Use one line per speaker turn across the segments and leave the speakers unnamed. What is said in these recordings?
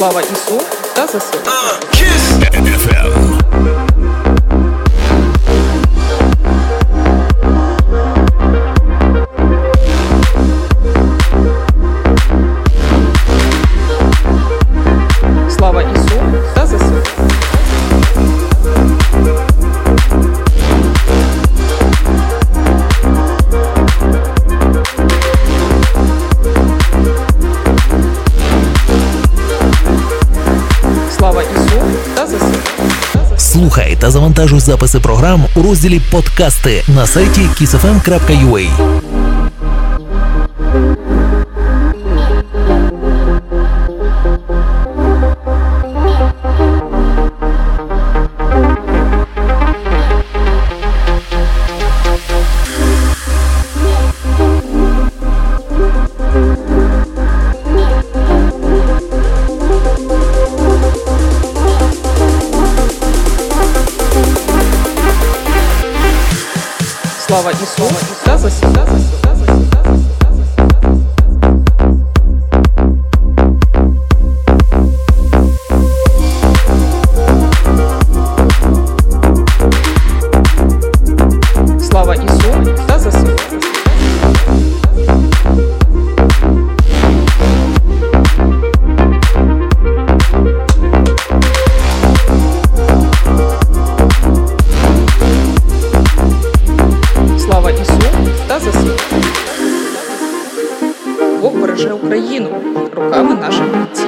Слава Ісу та ЗСУ.
Завантажуй записи програм у розділі Подкасти на сайті kissfm.ua.
Україну руками наших бійців.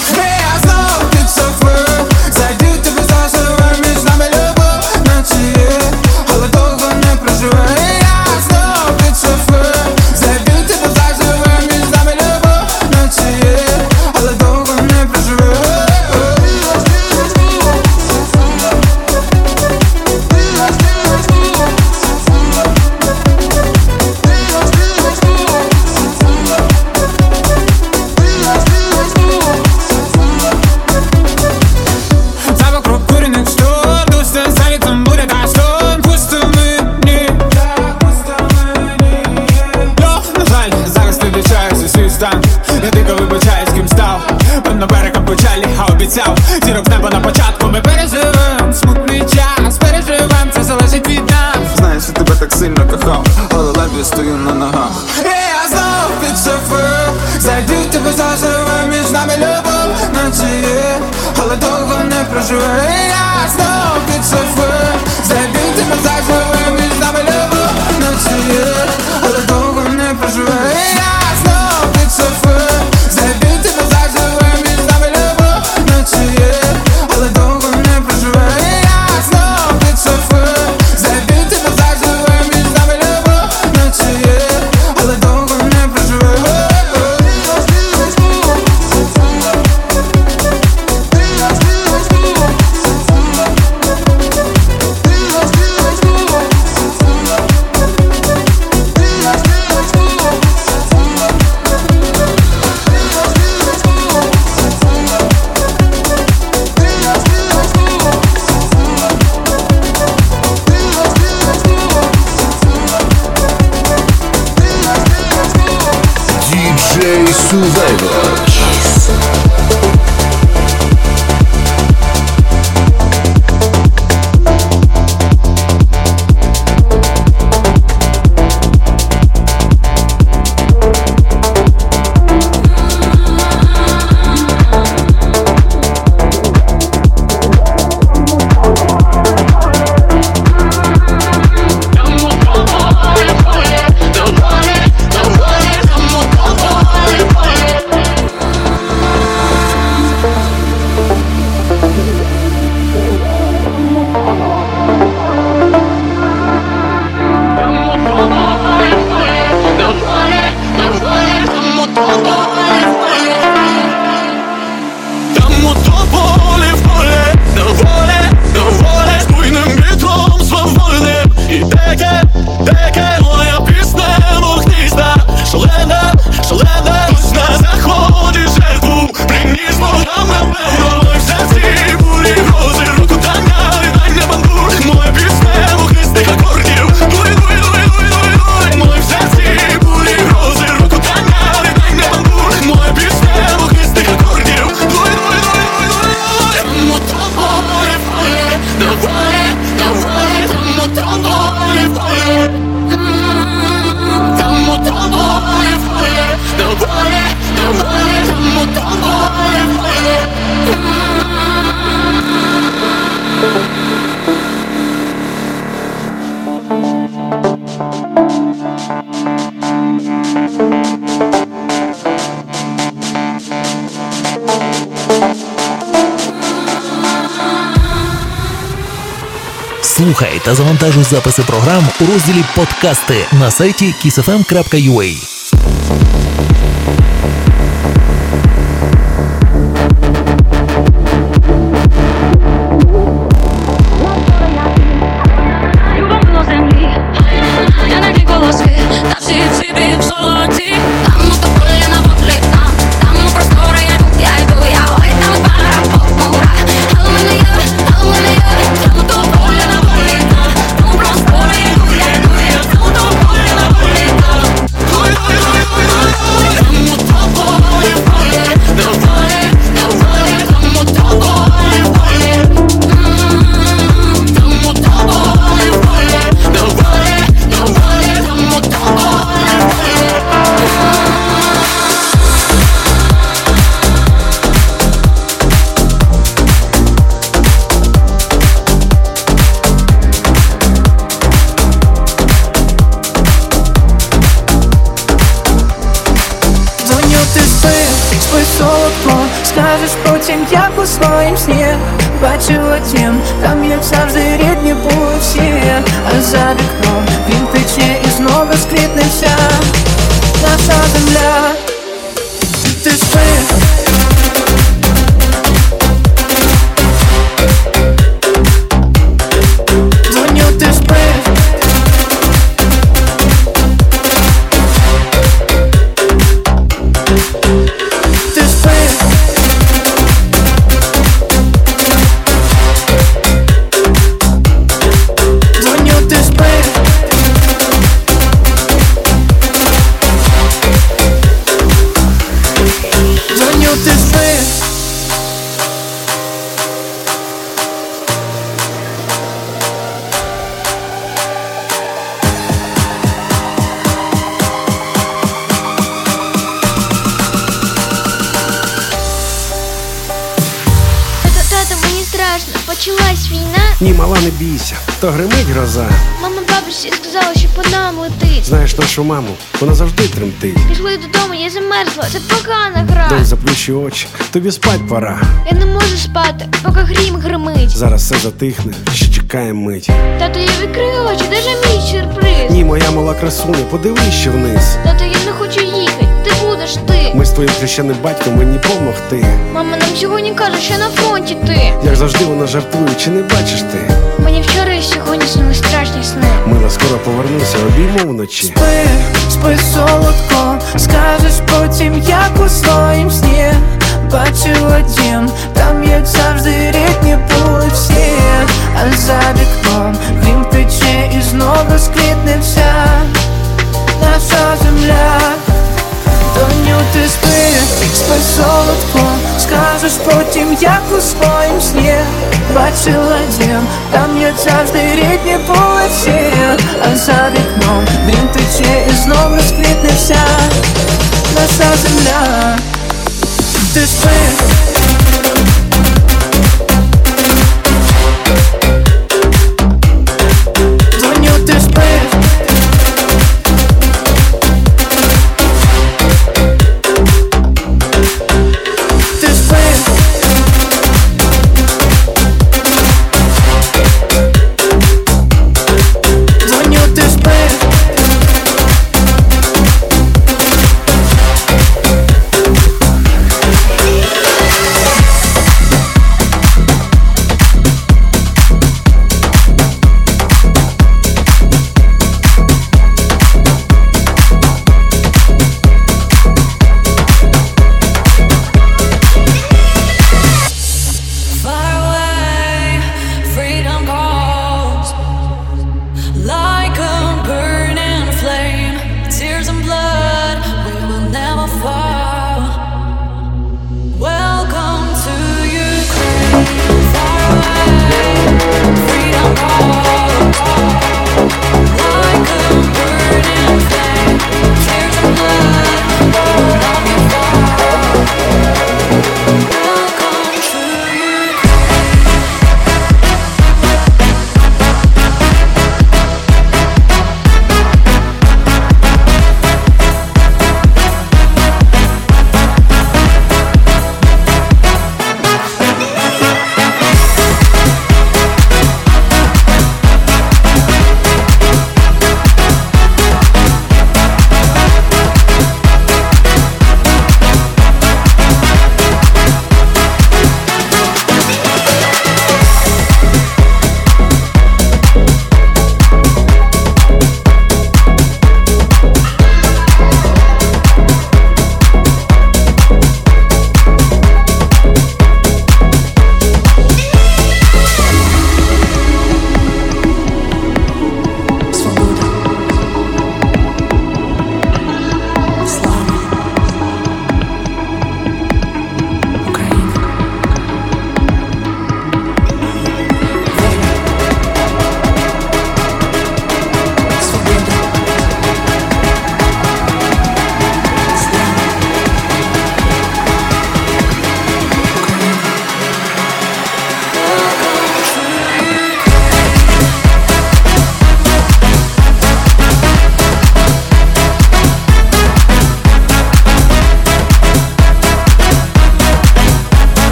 Слухай та завантажуй записи програм у розділі Подкасти на сайті kissfm.ua.
нашу маму, вона завжди тремтить.
Пішли додому, я замерзла. Це погана гра.
Дай заплющи очі, тобі спать пора.
Я не можу спати, поки грім гримить.
Зараз все затихне, ще чекає мить.
Тато, я відкрию очі, де ж мій сюрприз?
Ні, моя мала красуня, подивись ще вниз.
Тато, я не
твоїм хрещеним батьком мені помогти.
Мама нам сьогодні каже, що на фронті ти.
Як завжди вона жартує, чи не бачиш ти?
Мені вчора і сьогодні сніли страшні сни.
Мила скоро повернуся, обійму вночі.
Спи, спи солодко, скажеш потім, як у своїм сні Бачила дім, там як завжди рідні були всі А за вікном грім пече і знову сквітне вся наша земля Доню, ти спи, спи солодко, скажеш потім, як у своїм сні. Бачила дім, там як завжди рідні були всі А за вікном він тече і знов розквітне вся. Наша земля. Ти спи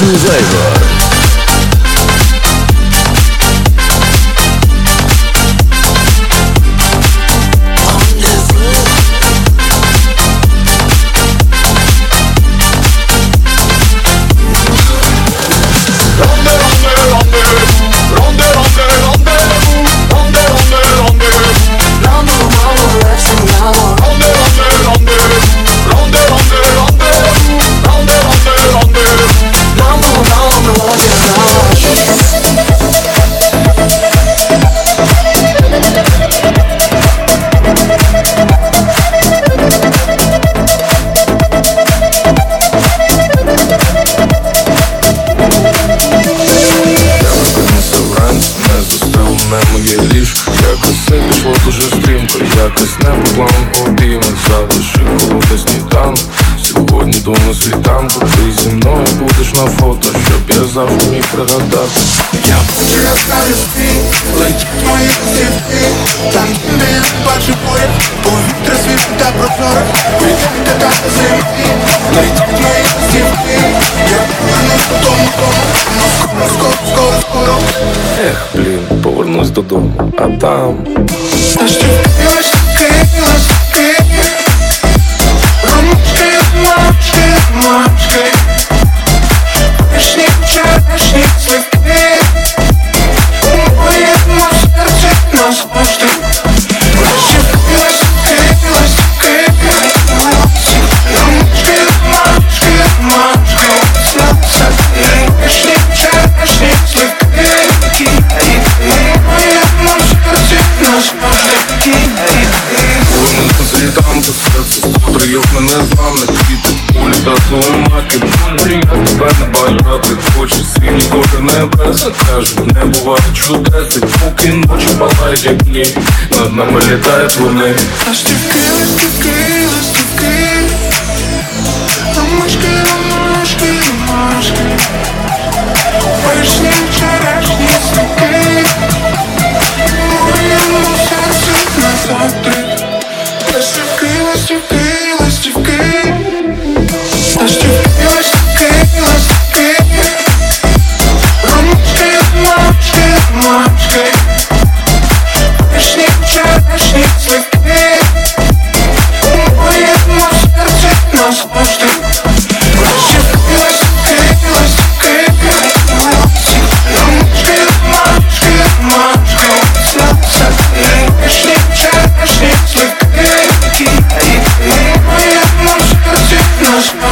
Susan. Міг
Я розкажу світ, летять мої листівки Там, де я бачу поряд, повітря світло та прозоре. Прийдете та землі, летять мої листівки Я повернусь додому, дому, скоро, скоро, скоро,
Ех, блін, повернусь додому, а там.
Листівки, листівки, листівки Ромашки, ромашки, ромашки Вишні,
прийом мене з полі та зумаки тебе не бажати Хочу сині кожен небес Кажуть, не буває чудес І поки ночі палають, як дні Над нами літають вони.
Ластівки, ластівки, ластівки Ромашки, ромашки, ромашки Вишні, черешні, смаки
Just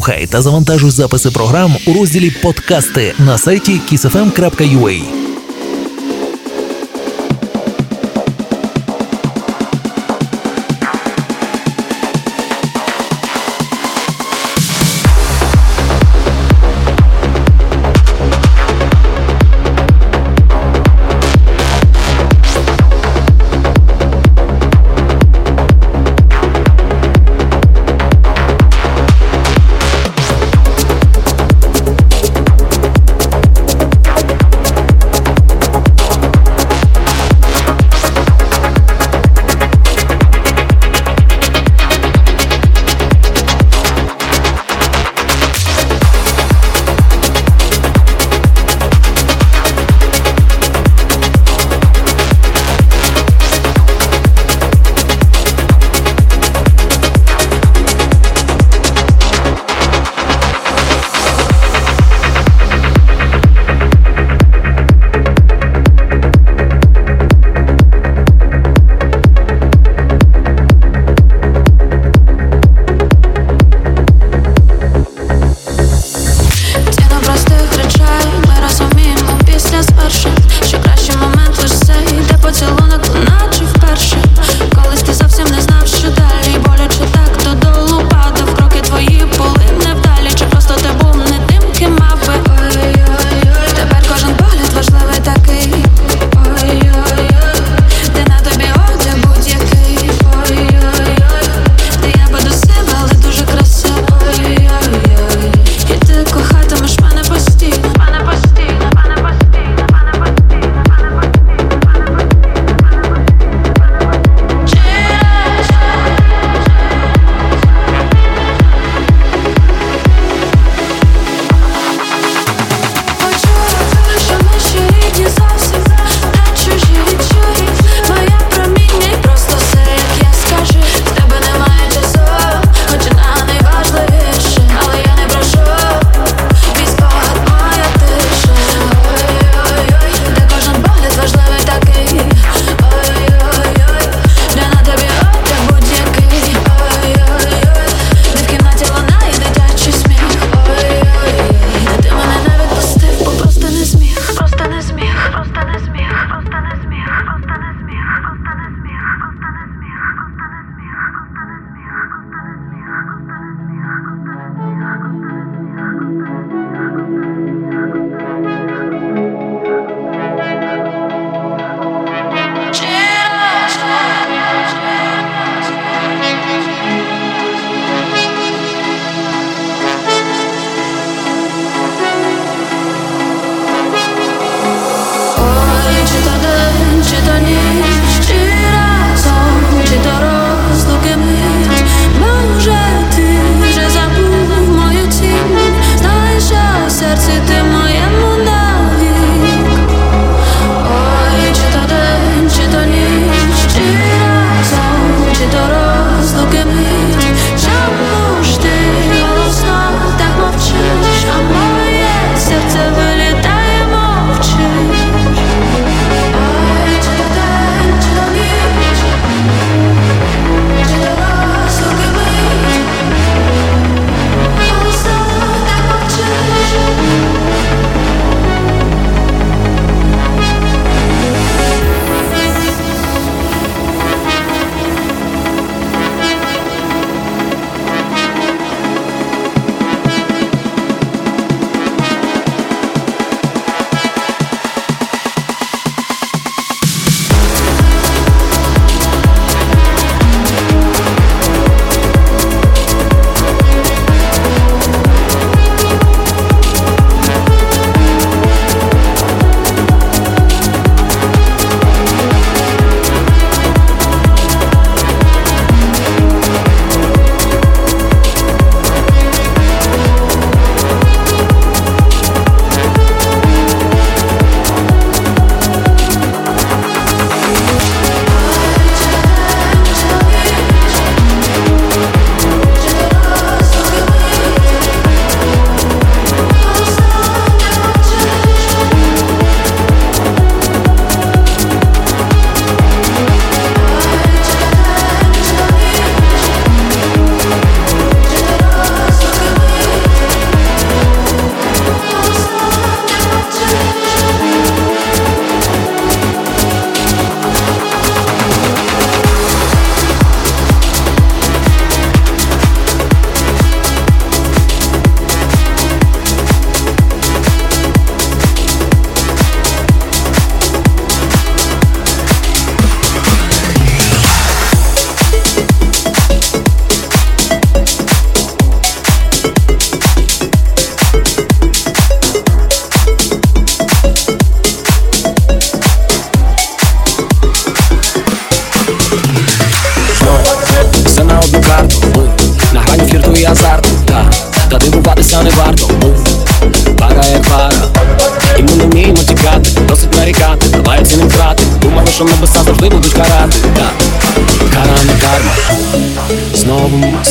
Слухай та завантажуй записи програм у розділі Подкасти на сайті kissfm.ua.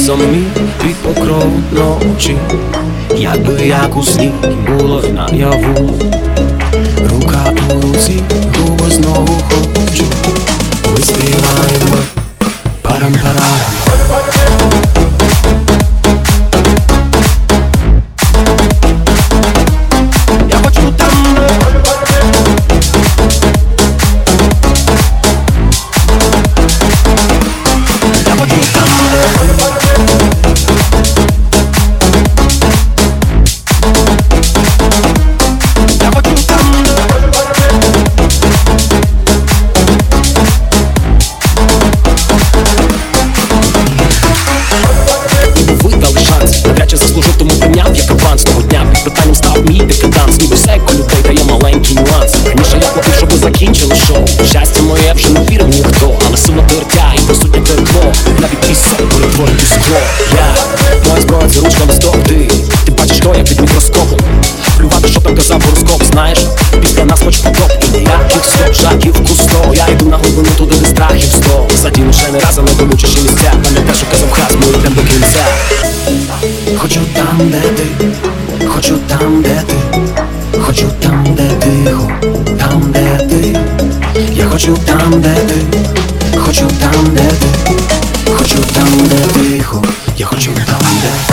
Знову самі під покров ночі Якби як у сні було наяву Рука у руці, губи знову хочу там, де ти, хочу там, де ти, хочу там, де тихо, я хочу там, де.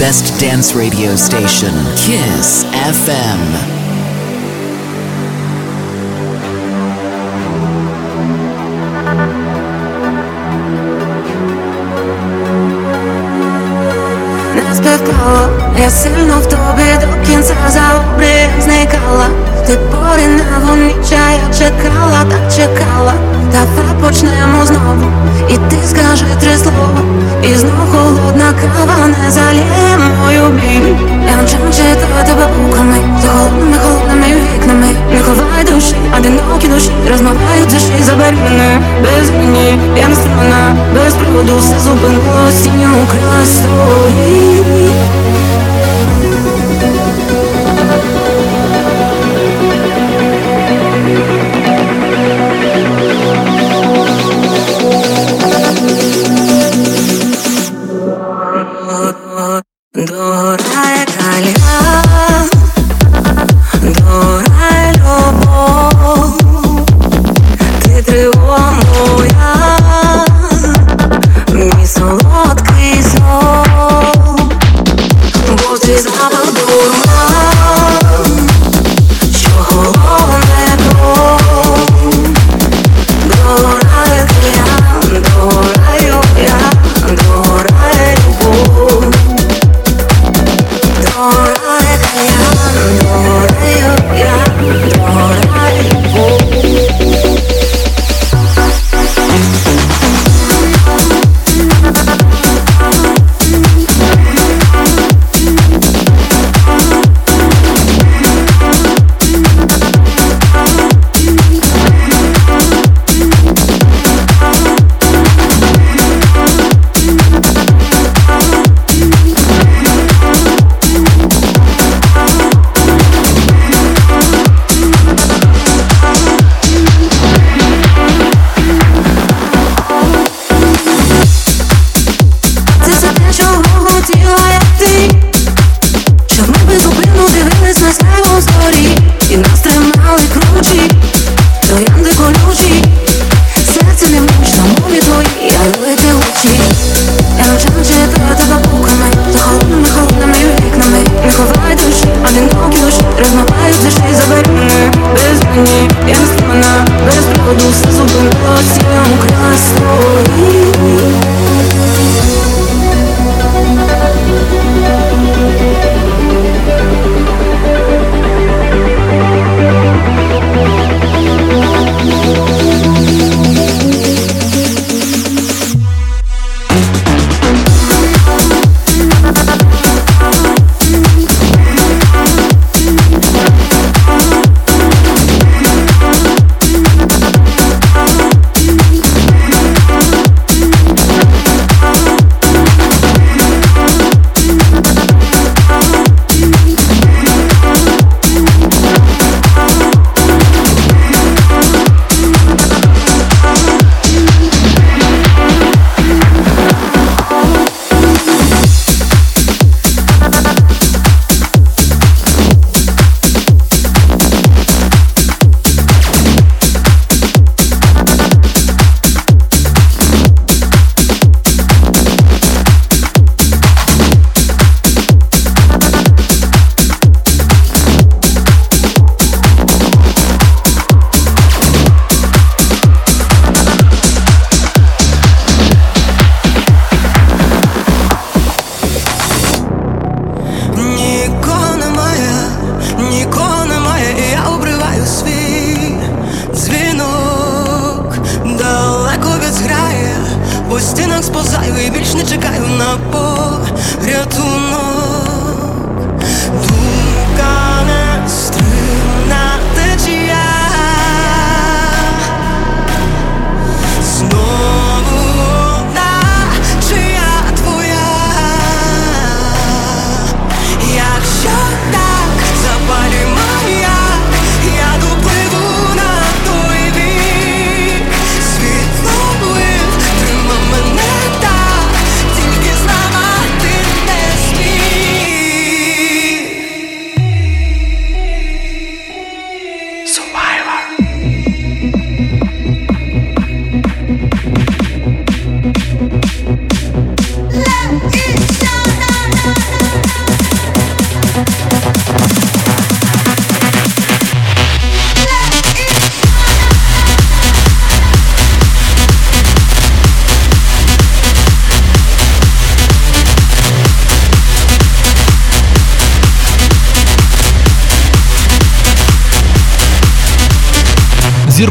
Best dance radio station, Kiss FM.
не спіткала, я сильно в тобі до кінця за обрієм зникала. Ти поринав у ніч, а я чекала, так чекала. Давай почнемо знову, і ти скажи три слова. І знов холодна кава не заліє одинокі душі, розмовляють тиші, забери без мені, я не без приводу все зупинилось, тінню красою. Дорогая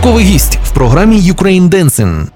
Зірковий гість в програмі Ukraine Dancing.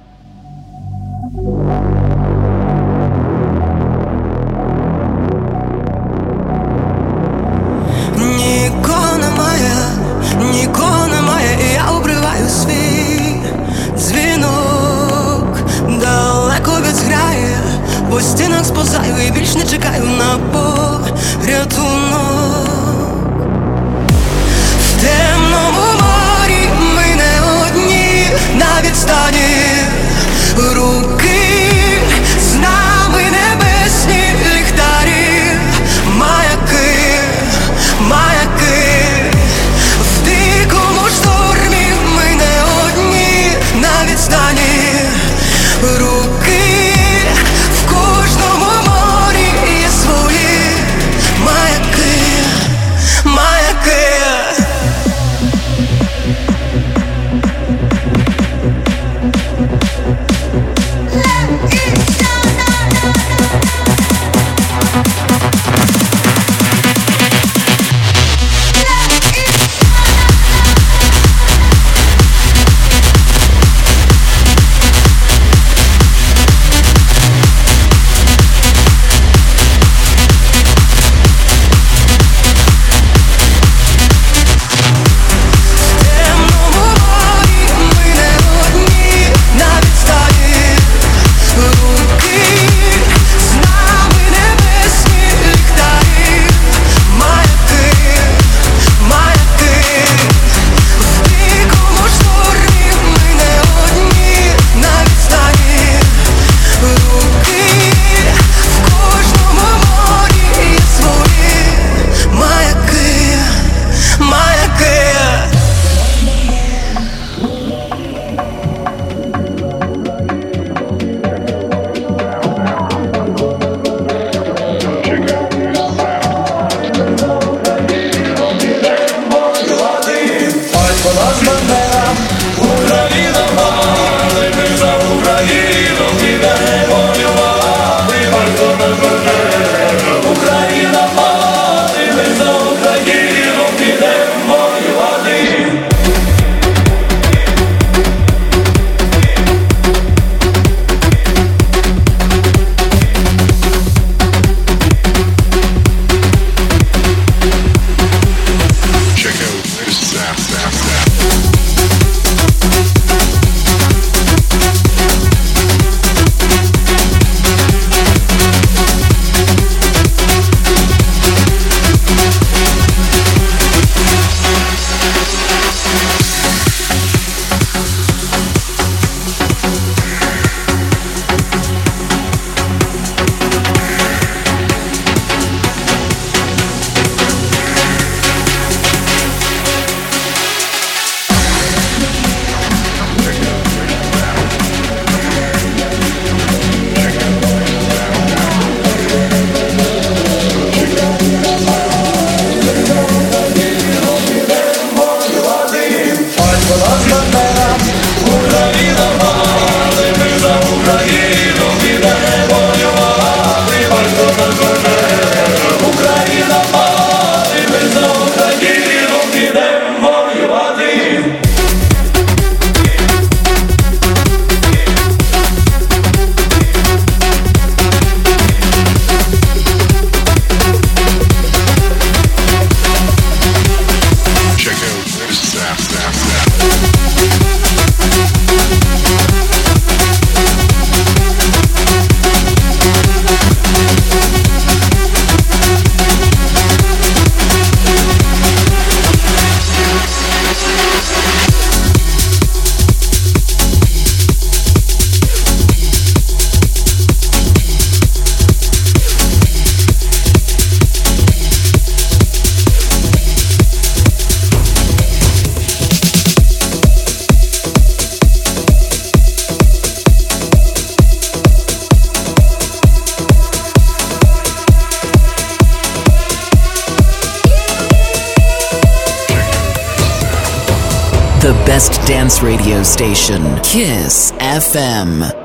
Dance radio station, Kiss FM.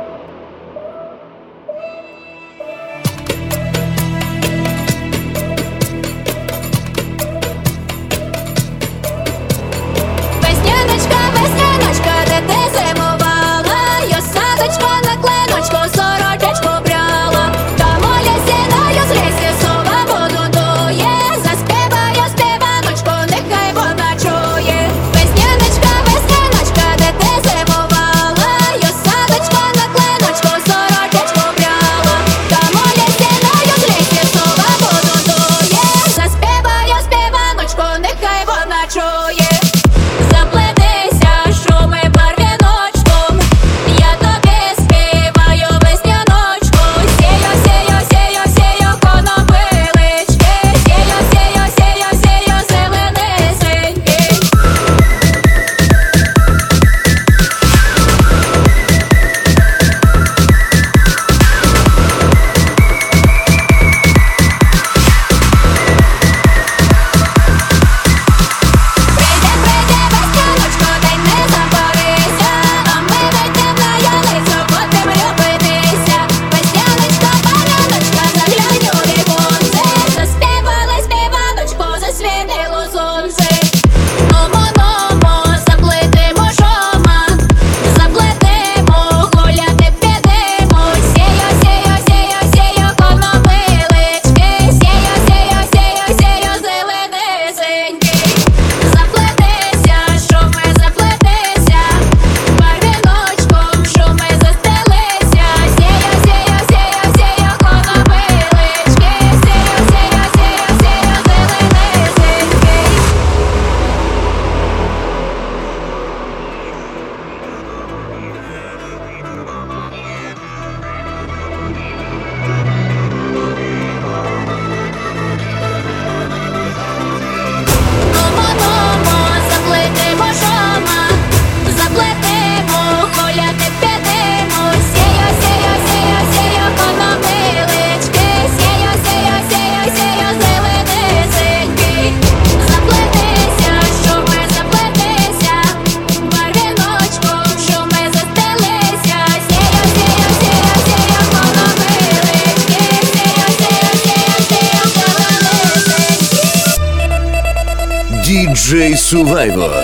Survivor.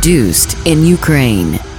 Produced in Ukraine.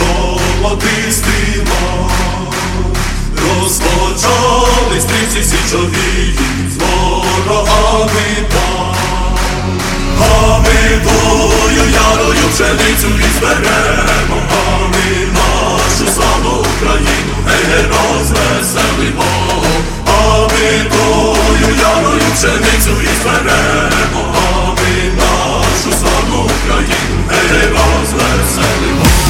золотистий мор, розпочали
стрільці січові з ворогами там, а ми бою, ярою пшеницю і зберемо, а ми нашу славну Україну, гей, розвеселимо, а ми бою, ярою пшеницю і зберемо, а ми нашу славну Україну, гей, розвеселимо.